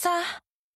さ。